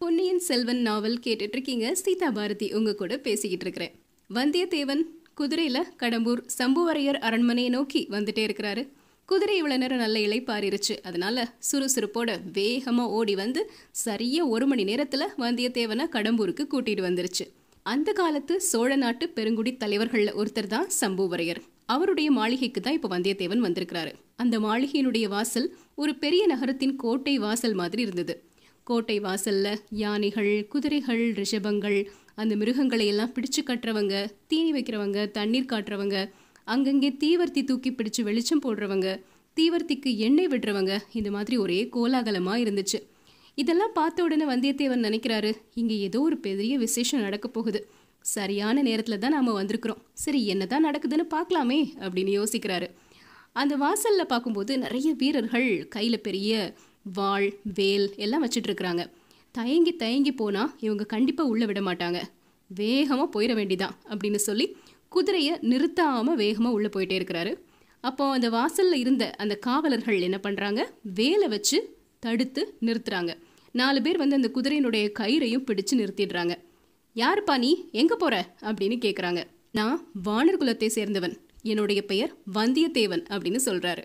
பொன்னியின் செல்வன் நாவல் கேட்டுட்டு இருக்கீங்க சீதா பாரதி உங்க கூட பேசிக்கிட்டு இருக்கிறேன் வந்தியத்தேவன் குதிரையில கடம்பூர் சம்புவரையர் அரண்மனையை நோக்கி வந்துட்டே இருக்கிறாரு. குதிரை இவ்வளோ நேரம் நல்ல இளைப்பாறிருச்சு அதனால சுறுசுறுப்போட வேகமாக ஓடி வந்து சரியா ஒரு மணி நேரத்தில் வந்தியத்தேவனை கடம்பூருக்கு கூட்டிகிட்டு வந்துருச்சு. அந்த காலத்து சோழ நாட்டு பெருங்குடி தலைவர்களில் ஒருத்தர் தான் சம்புவரையர். அவருடைய மாளிகைக்கு தான் இப்போ வந்தியத்தேவன் வந்திருக்கிறாரு. அந்த மாளிகையினுடைய வாசல் ஒரு பெரிய நகரத்தின் கோட்டை வாசல் மாதிரி இருந்தது. கோட்டை வாசல்ல யானைகள் குதிரைகள் ரிஷபங்கள் அந்த மிருகங்களை எல்லாம் பிடிச்சு கட்டுறவங்க தீனி வைக்கிறவங்க தண்ணீர் காட்டுறவங்க அங்கங்கே தீவர்த்தி தூக்கி பிடிச்சு வெளிச்சம் போடுறவங்க தீவர்த்திக்கு எண்ணெய் விடுறவங்க இந்த மாதிரி ஒரே கோலாகலமா இருந்துச்சு. இதெல்லாம் பார்த்த உடனே வந்தியத்தேவன் நினைக்கிறாரு இங்க ஏதோ ஒரு பெரிய விசேஷம் நடக்க போகுது. சரியான நேரத்துல தான் நாம வந்திருக்கிறோம். சரி என்னதான் நடக்குதுன்னு பார்க்கலாமே அப்படின்னு யோசிக்கிறாரு. அந்த வாசல்ல பார்க்கும்போது நிறைய வீரர்கள் கையில பெரிய வாள் வேல் எல்லாம் வச்சிட்ருக்குறாங்க தயங்கி தயங்கி போனால் இவங்க கண்டிப்பாக உள்ளே விட மாட்டாங்க. வேகமாக போயிட வேண்டிதான் அப்படின்னு சொல்லி குதிரையை நிறுத்தாமல் வேகமாக உள்ளே போயிட்டே இருக்கிறாரு. அப்போ அந்த வாசலில் இருந்த அந்த காவலர்கள் என்ன பண்ணுறாங்க வேலை வச்சு தடுத்து நிறுத்துறாங்க. நாலு பேர் வந்து அந்த குதிரையினுடைய கயிறையும் பிடிச்சு நிறுத்திடுறாங்க. யாருப்பா நீ? எங்கே போகிற அப்படின்னு கேட்குறாங்க நான் வானர் குலத்தை சேர்ந்தவன். என்னுடைய பெயர் வந்தியத்தேவன் அப்படின்னு சொல்கிறாரு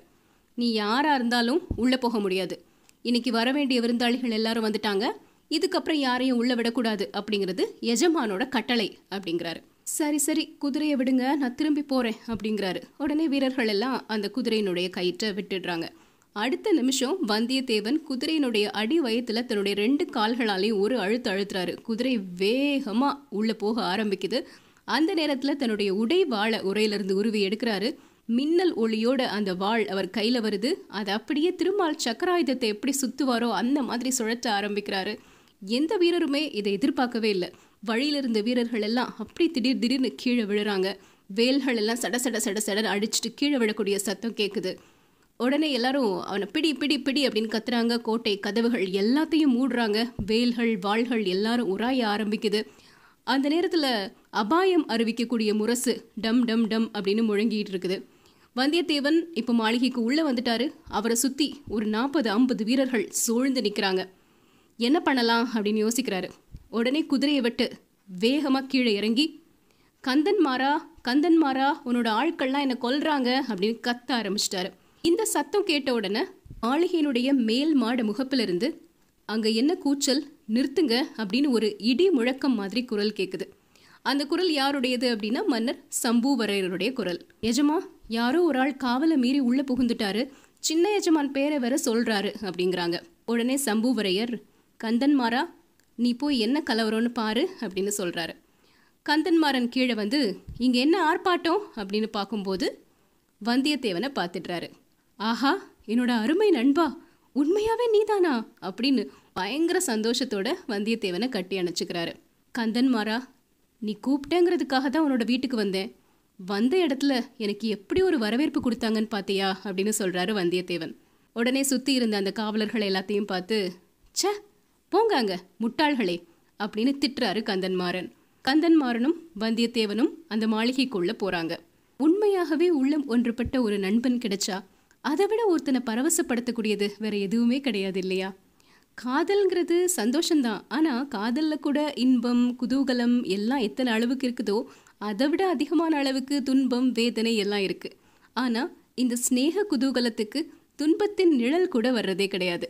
நீ யாராக இருந்தாலும் உள்ளே போக முடியாது. இன்னைக்கு வர வேண்டிய விருந்தாளிகள் எல்லாரும் வந்துட்டாங்க. இதுக்கப்புறம் யாரையும் உள்ள விடக்கூடாது அப்படிங்கிறது எஜமானோட கட்டளை அப்படிங்கிறாரு. சரி சரி குதிரையை விடுங்க நான் திரும்பி போறேன் அப்படிங்கிறாரு. உடனே வீரர்கள் எல்லாம் அந்த குதிரையினுடைய கயிற்றை விட்டுடுறாங்க. அடுத்த நிமிஷம் வந்தியத்தேவன் குதிரையினுடைய அடி வயத்துல தன்னுடைய ரெண்டு கால்களாலையும் ஒரு அழுத்து அழுத்துறாரு. குதிரை வேகமா உள்ள போக ஆரம்பிக்குது. அந்த நேரத்துல தன்னுடைய உடை வாழை உரையிலிருந்து உருவி எடுக்கிறாரு. மின்னல் ஒளியோட அந்த வாள் அவர் கையில் வருது. அது அப்படியே திருமால் சக்கராயுதத்தை எப்படி சுத்துவாரோ அந்த மாதிரி சுழற்ற ஆரம்பிக்கிறாரு. எந்த வீரருமே இதை எதிர்பார்க்கவே இல்லை. வழியில இருந்த வீரர்கள் எல்லாம் அப்படி திடீர் திடீர்னு கீழே விழுறாங்க. வேல்கள் எல்லாம் சட சட சட சட அடிச்சுட்டு கீழே விழக்கூடிய சத்தம் கேட்குது உடனே எல்லாரும் அவனை பிடி பிடி பிடி அப்படின்னு கத்துறாங்க. கோட்டை கதவுகள் எல்லாத்தையும் மூடுறாங்க. வேல்கள் வாள்கள் எல்லாரும் உராய ஆரம்பிக்குது. அந்த நேரத்தில் அபாயம் அறிவிக்கக்கூடிய முரசு டம் டம் டம் அப்படின்னு முழங்கிட்டு இருக்குது. வந்தியத்தேவன் இப்போ மாளிகைக்கு உள்ளே வந்துட்டாரு. அவரை சுற்றி ஒரு நாற்பது ஐம்பது வீரர்கள் சூழ்ந்து நிற்கிறாங்க என்ன பண்ணலாம் அப்படின்னு யோசிக்கிறாரு. உடனே குதிரையை விட்டு வேகமாக கீழே இறங்கி கந்தன் மாறா கந்தன் மாறா உன்னோட ஆட்கள்லாம் என்னை கொல்றாங்க அப்படின்னு கத்த ஆரம்பிச்சிட்டாரு. இந்த சத்தம் கேட்ட உடனே மாளிகையினுடைய மேல் மாட முகப்பிலிருந்து அங்கே என்ன கூச்சல்? நிறுத்துங்க அப்படின்னு ஒரு இடி முழக்கம் மாதிரி குரல் கேட்குது அந்த குரல் யாருடையது அப்படின்னா மன்னர் சம்புவரையருடைய குரல். எஜமா யாரோ ஒரு ஆள் காவலை மீறி உள்ளே புகுந்துட்டாரு. சின்ன எஜமான் பேரை வேற சொல்கிறாரு அப்படிங்கிறாங்க. உடனே சம்புவரையர் கந்தன்மாரா நீ போய் என்ன கலவரம்னு பாரு அப்படின்னு சொல்கிறாரு கந்தன்மாறன் கீழே வந்து இங்கே என்ன ஆர்ப்பாட்டம்? அப்படின்னு பார்க்கும்போது வந்தியத்தேவனை பார்த்துடுறாரு. ஆஹா என்னோட அருமை நண்பா உண்மையாவே நீதானா? அப்படின்னு பயங்கர சந்தோஷத்தோட வந்தியத்தேவனை கட்டி அணைச்சிக்கிறாரு. கந்தன்மாரா நீ கூப்பிட்டேங்கிறதுக்காக தான் உன்னோட வீட்டுக்கு வந்தேன். வந்த இடத்துல எனக்கு எப்படி ஒரு வரவேற்பு கொடுத்தாங்கன்னு பார்த்தியா அப்படின்னு சொல்றாரு வந்தியத்தேவன். உடனே சுத்தி இருந்த அந்த காவலர்கள் எல்லாத்தையும் பார்த்து ச போங்காங்க முட்டாள்களே அப்படின்னு திட்டுறாரு கந்தன்மாறன் கந்தன்மாறனும் வந்தியத்தேவனும் அந்த மாளிகைக்குள்ள போறாங்க. உண்மையாகவே உள்ளம் ஒன்றுபட்ட ஒரு நண்பன் கிடைச்சா அதை விட ஒருத்தனை பரவசப்படுத்தக்கூடியது வேற எதுவுமே கிடையாது இல்லையா? காதல்ங்கிறது சந்தோஷம்தான். ஆனால் காதலில் கூட இன்பம் குதூகலம் எல்லாம் எத்தனை அளவுக்கு இருக்குதோ அதை விட அதிகமான அளவுக்கு துன்பம் வேதனை எல்லாம் இருக்கு. ஆனா இந்த ஸ்னேக குதூகலத்துக்கு துன்பத்தின் நிழல் கூட வர்றதே கிடையாது.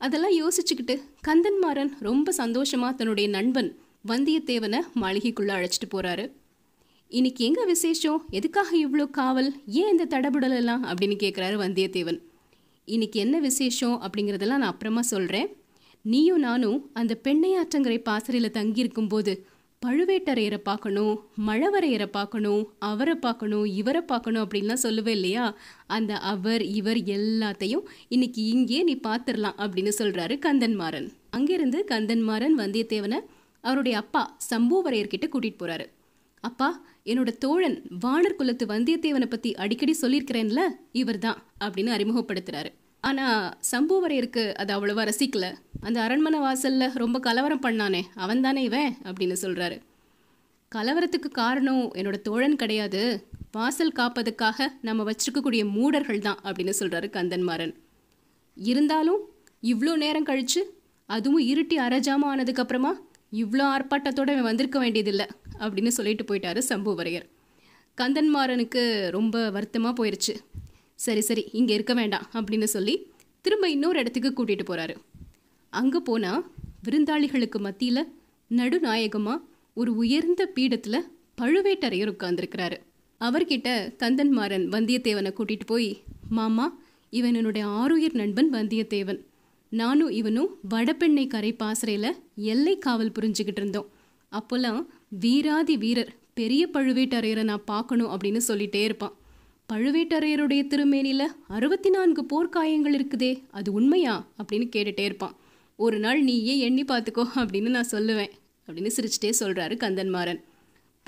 அதெல்லாம் யோசிச்சுக்கிட்டு கந்தன்மாறன் ரொம்ப சந்தோஷமா தன்னுடைய நண்பன் வந்தியத்தேவனை மாளிகைக்குள்ள அழைச்சிட்டு போறாரு. இன்னைக்கு எங்க விசேஷம்? எதுக்காக இவ்வளோ காவல்? ஏன் இந்த தடபுடல் எல்லாம்? அப்படின்னு கேட்குறாரு வந்தியத்தேவன். இன்னைக்கு என்ன விசேஷம் அப்படிங்கிறதெல்லாம் நான் அப்புறமா சொல்கிறேன் நீயும் நானும் அந்த பெண்ணையாற்றங்கரை பாசறையில் தங்கியிருக்கும் போது பழுவேட்டரையரை பார்க்கணும் மழவரையரை பார்க்கணும் அவரை பார்க்கணும் இவரை பார்க்கணும் அப்படின்லாம் சொல்லுவே இல்லையா? அந்த அவர் இவர் எல்லாத்தையும் இன்னைக்கு இங்கே நீ பார்த்துடலாம் அப்படின்னு சொல்கிறாரு கந்தன்மாறன் அங்கேருந்து கந்தன்மாறன் வந்தியத்தேவனை அவருடைய அப்பா சம்புவரையர்கிட்ட கூட்டிகிட்டு போகிறாரு அப்பா என்னோட தோழன் வானர் குலத்து வந்தியத்தேவனை பற்றி அடிக்கடி சொல்லியிருக்கிறேன்ல இவர்தான் அப்படின்னு அறிமுகப்படுத்துகிறாரு ஆனால் சம்புவரையருக்கு அது அவ்வளவா ரசிக்கல. அந்த அரண்மனை வாசலில் ரொம்ப கலவரம் பண்ணானே அவன் தானே இவன்? அப்படின்னு சொல்கிறாரு கலவரத்துக்கு காரணம் என்னோட தோழன் கிடையாது. வாசல் காப்பதுக்காக நம்ம வச்சிருக்கக்கூடிய மூடர்கள் தான் அப்படின்னு சொல்கிறாரு கந்தன்மாறன். இருந்தாலும் இவ்வளோ நேரம் கழிச்சு அதுவும் இருட்டி அரைஜாம ஆனதுக்கப்புறமா இவ்வளோ ஆர்ப்பாட்டத்தோட இவன் வந்திருக்க வேண்டியதில்லை அப்படின்னு சொல்லிட்டு போயிட்டாரு சம்புவரையர் கந்தன்மாறனுக்கு ரொம்ப வருத்தமாக போயிடுச்சு சரி சரி இங்கே இருக்க வேண்டாம் அப்படின்னு சொல்லி திரும்ப இன்னொரு இடத்துக்கு கூட்டிகிட்டு போகிறாரு அங்கே போனால் விருந்தாளிகளுக்கு மத்தியில் நடுநாயகமாக ஒரு உயர்ந்த பீடத்தில் பழுவேட்டரையர் உட்கார்ந்துருக்கிறாரு. அவர்கிட்ட கந்தன்மாறன் வந்தியத்தேவனை கூட்டிகிட்டு போய் மாமா இவன் என்னுடைய ஆருயிர் நண்பன் வந்தியத்தேவன். நானும் இவனும் வடபெண்ணை கரை பாசறையில் எல்லை காவல் புரிஞ்சுக்கிட்டு இருந்தோம். அப்போல்லாம் வீராதி வீரர் பெரிய பழுவேட்டரையரை நான் பார்க்கணும் அப்படின்னு சொல்லிட்டே இருப்பான். பழுவேட்டரையருடைய திருமேனியில் அறுபத்தி நான்கு போர்க்காயங்கள் இருக்குதே அது உண்மையா? அப்படின்னு கேட்டுட்டே இருப்பான். ஒரு நாள் நீயே எண்ணி பார்த்துக்கோ அப்படின்னு நான் சொல்லுவேன் அப்படின்னு சிரிச்சிட்டே சொல்கிறாரு கந்தன்மாறன்.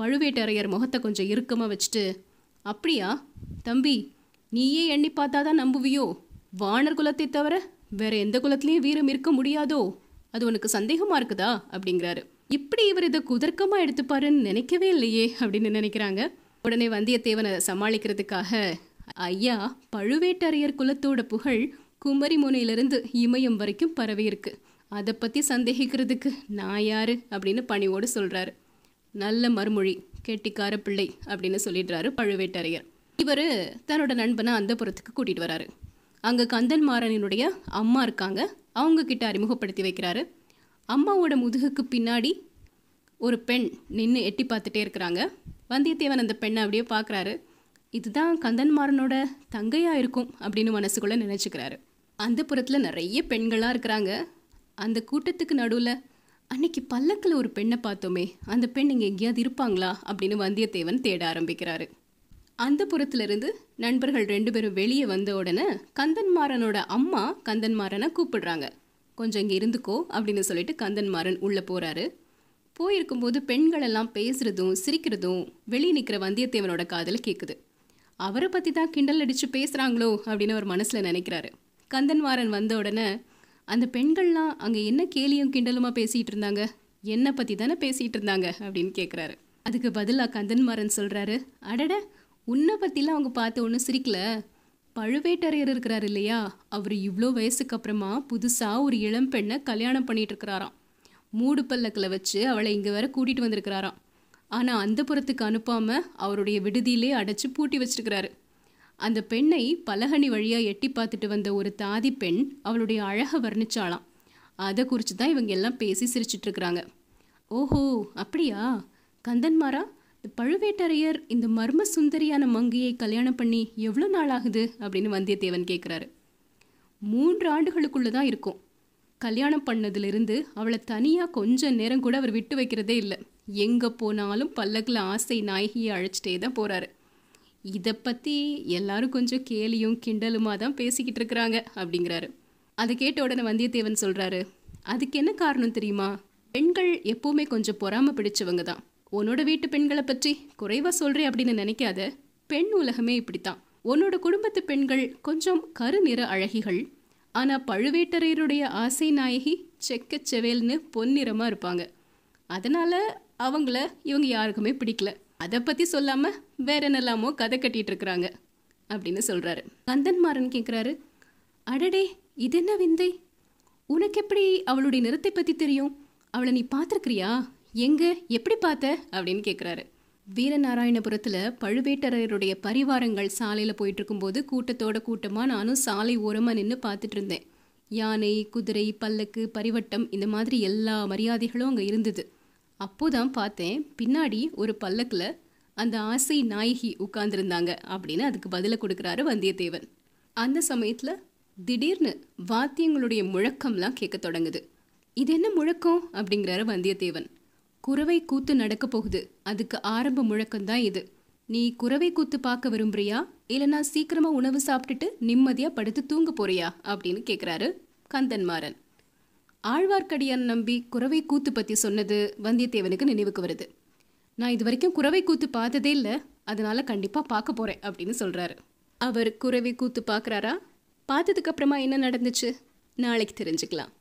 பழுவேட்டரையர் முகத்தை கொஞ்சம் இறுக்கமாக வச்சுட்டு அப்படியா? தம்பி நீயே எண்ணி பார்த்தாதான் நம்புவியோ? வானர் குலத்தை தவிர வேற எந்த குலத்திலையும் வீரம் இருக்க முடியாதோ? அது உனக்கு சந்தேகமா இருக்குதா? அப்படிங்கிறாரு. இப்படி இவர் இதை குதர்க்கமாக எடுத்துப்பாருன்னு நினைக்கவே இல்லையே அப்படின்னு நினைக்கிறாங்க. உடனே வந்தியத்தேவனை சமாளிக்கிறதுக்காக ஐயா பழுவேட்டரையர் குலத்தோட புகழ் குமரி முனையிலிருந்து இமயம் வரைக்கும் பரவி இருக்கு. அதை பற்றி சந்தேகிக்கிறதுக்கு நான் யாரு அப்படின்னு பணிவோடு சொல்கிறாரு நல்ல மறுமொழி கெட்டிக்கார பிள்ளை அப்படின்னு சொல்லிடுறாரு பழுவேட்டரையர். இவர் தன்னோட நண்பனை அந்த புறத்துக்கு கூட்டிகிட்டு வராரு. அங்கே கந்தன்மாறனினுடைய அம்மா இருக்காங்க. அவங்க கிட்ட அறிமுகப்படுத்தி வைக்கிறாரு. அம்மாவோட முதுகுக்கு பின்னாடி ஒரு பெண் நின்று எட்டி பார்த்துட்டே இருக்கிறாங்க. வந்தியத்தேவன் அந்த பெண்ணை அப்படியே பார்க்குறாரு. இதுதான் கந்தன்மாறனோட தங்கையாக இருக்கும் அப்படின்னு மனசுக்குள்ளே நினச்சிக்கிறாரு. அந்த புறத்தில் நிறைய பெண்களாக இருக்கிறாங்க. அந்த கூட்டத்துக்கு நடுவில் அன்னைக்கு பல்லக்கில் ஒரு பெண்ணை பார்த்தோமே அந்த பெண் இங்கே எங்கேயாவது இருப்பாங்களா? அப்படின்னு வந்தியத்தேவன் தேட ஆரம்பிக்கிறாரு. அந்த புறத்திலிருந்து நண்பர்கள் ரெண்டு பேரும் வெளியே வந்த உடனே கந்தன்மாறனோட அம்மா கந்தன்மாறனை கூப்பிடுறாங்க. கொஞ்சம் இங்கே இருந்துக்கோ அப்படின்னு சொல்லிட்டு கந்தன்மாறன் உள்ளே போகிறாரு போயிருக்கும்போது பெண்கள் எல்லாம் பேசுறதும் சிரிக்கிறதும் வெளியே நிற்கிற வந்தியத்தேவனோட காதில் கேட்குது அவரை பற்றி தான் கிண்டல் அடித்து பேசுகிறாங்களோ அப்படின்னு அவர் மனசில் நினைக்கிறாரு. கந்தன்மாறன் வந்த உடனே அந்த பெண்கள்லாம் அங்கே என்ன கேலியும் கிண்டலுமா பேசிகிட்டு இருந்தாங்க? என்னை பற்றி தானே பேசிகிட்டு இருந்தாங்க அப்படின்னு கேட்குறாரு அதுக்கு பதிலாக கந்தன்மாறன் சொல்கிறாரு அடட உன்னை பற்றிலாம் அவங்க பார்த்து ஒன்றும் சிரிக்கல. பழுவேட்டரையர் இருக்கிறார் இல்லையா? அவர் இவ்வளோ வயசுக்கு அப்புறமா புதுசாக ஒரு இளம் பெண்ணை கல்யாணம் பண்ணிட்டு இருக்கிறாராம். மூடு பல்லக்கில் வச்சு அவளை இங்கே வேற கூட்டிகிட்டு வந்திருக்கிறாராம். ஆனால் அந்த புறத்துக்கு அனுப்பாமல் அவருடைய விடுதியிலே அடைச்சி பூட்டி வச்சிருக்கிறாரு. அந்த பெண்ணை பலகனி வழியாக எட்டி பார்த்துட்டு வந்த ஒரு தாதி பெண் அவளுடைய அழகை வர்ணிச்சாலாம் அதை குறித்து தான் இவங்க எல்லாம் பேசி சிரிச்சிட்ருக்குறாங்க ஓஹோ அப்படியா? கந்தன்மாரா இந்த பழுவேட்டரையர் இந்த மர்ம சுந்தரியான மங்கையை கல்யாணம் பண்ணி எவ்வளோ நாள் ஆகுது அப்படின்னு வந்தியத்தேவன் கேட்குறாரு மூன்று ஆண்டுகளுக்குள்ளே தான் இருக்கும். கல்யாணம் பண்ணதுலேருந்து அவளை தனியாக கொஞ்ச நேரம் கூட அவர் விட்டு வைக்கிறதே இல்லை. எங்கே போனாலும் பல்லக்கில் ஆசை நாயகியை அழைச்சிட்டே தான் போகிறாரு இதை பற்றி எல்லாரும் கொஞ்சம் கேலியும் கிண்டலுமாக தான் பேசிக்கிட்டு இருக்கிறாங்க அப்படிங்கிறாரு. அதை கேட்ட உடனே வந்தியத்தேவன் சொல்கிறாரு அதுக்கு என்ன காரணம் தெரியுமா? பெண்கள் எப்போவுமே கொஞ்சம் பொறாமல் பிடிச்சவங்க தான். உன்னோட வீட்டு பெண்களை பற்றி குறைவாக சொல்கிறே அப்படின்னு நினைக்காத. பெண் உலகமே இப்படித்தான். உன்னோட குடும்பத்து பெண்கள் கொஞ்சம் கருநிற அழகிகள் ஆனால் பழுவேட்டரையருடைய ஆசை நாயகி செக்க செவேல்னு பொன்னிறமாக இருப்பாங்க. அதனால் அவங்கள இவங்க யாருக்குமே பிடிக்கல. அதை பற்றி சொல்லாமல் வேற என்னெல்லாமோ கதை கட்டிகிட்டு இருக்கிறாங்க அப்படின்னு சொல்கிறாரு கந்தன்மாறன் கேட்குறாரு அடடே இது என்ன விந்தை? உனக்கு எப்படி அவளுடைய நிறத்தை பற்றி தெரியும்? அவளை நீ பார்த்துருக்கிறியா? எங்கே? எப்படி பார்த்த? அப்படின்னு கேட்குறாரு வீரநாராயணபுரத்தில் பழுவேட்டரையருடைய பரிவாரங்கள் சாலையில் போயிட்டு இருக்கும்போது கூட்டத்தோட கூட்டமாக நானும் சாலை ஓரமாக நின்று பார்த்துட்டு இருந்தேன் யானை குதிரை பல்லக்கு பரிவட்டம் இந்த மாதிரி எல்லா மரியாதைகளும் அங்கே இருந்தது. அப்போதான் பார்த்தேன் பின்னாடி ஒரு பல்லக்கில் அந்த ஆசை நாயகி உட்கார்ந்துருந்தாங்க அப்படின்னு அதுக்கு பதிலை கொடுக்குறாரு வந்தியத்தேவன். அந்த சமயத்தில் திடீர்னு வாத்தியங்களுடைய முழக்கம்லாம் கேட்க தொடங்குது. இது என்ன முழக்கம்? அப்படிங்கிறாரு வந்தியத்தேவன். குறவை கூத்து நடக்க போகுது. அதுக்கு ஆரம்ப முழக்கம் தான் இது. நீ குறவை கூத்து பார்க்க விரும்புறியா? இல்லைனா சீக்கிரமா உணவு சாப்பிட்டுட்டு நிம்மதியா படுத்து தூங்க போறியா? அப்படின்னு கேட்குறாரு கந்தன்மாறன். ஆழ்வார்க்கடியான் நம்பி குறவை கூத்து பற்றி சொன்னது வந்தியத்தேவனுக்கு நினைவுக்கு வருது. நான் இது வரைக்கும் குறவை கூத்து பார்த்ததே இல்லை. அதனால கண்டிப்பாக பார்க்க போகிறேன் அப்படின்னு சொல்கிறாரு அவர் குறவை கூத்து பார்க்குறாரா? பார்த்ததுக்கப்புறமா என்ன நடந்துச்சு? நாளைக்கு தெரிஞ்சுக்கலாம்.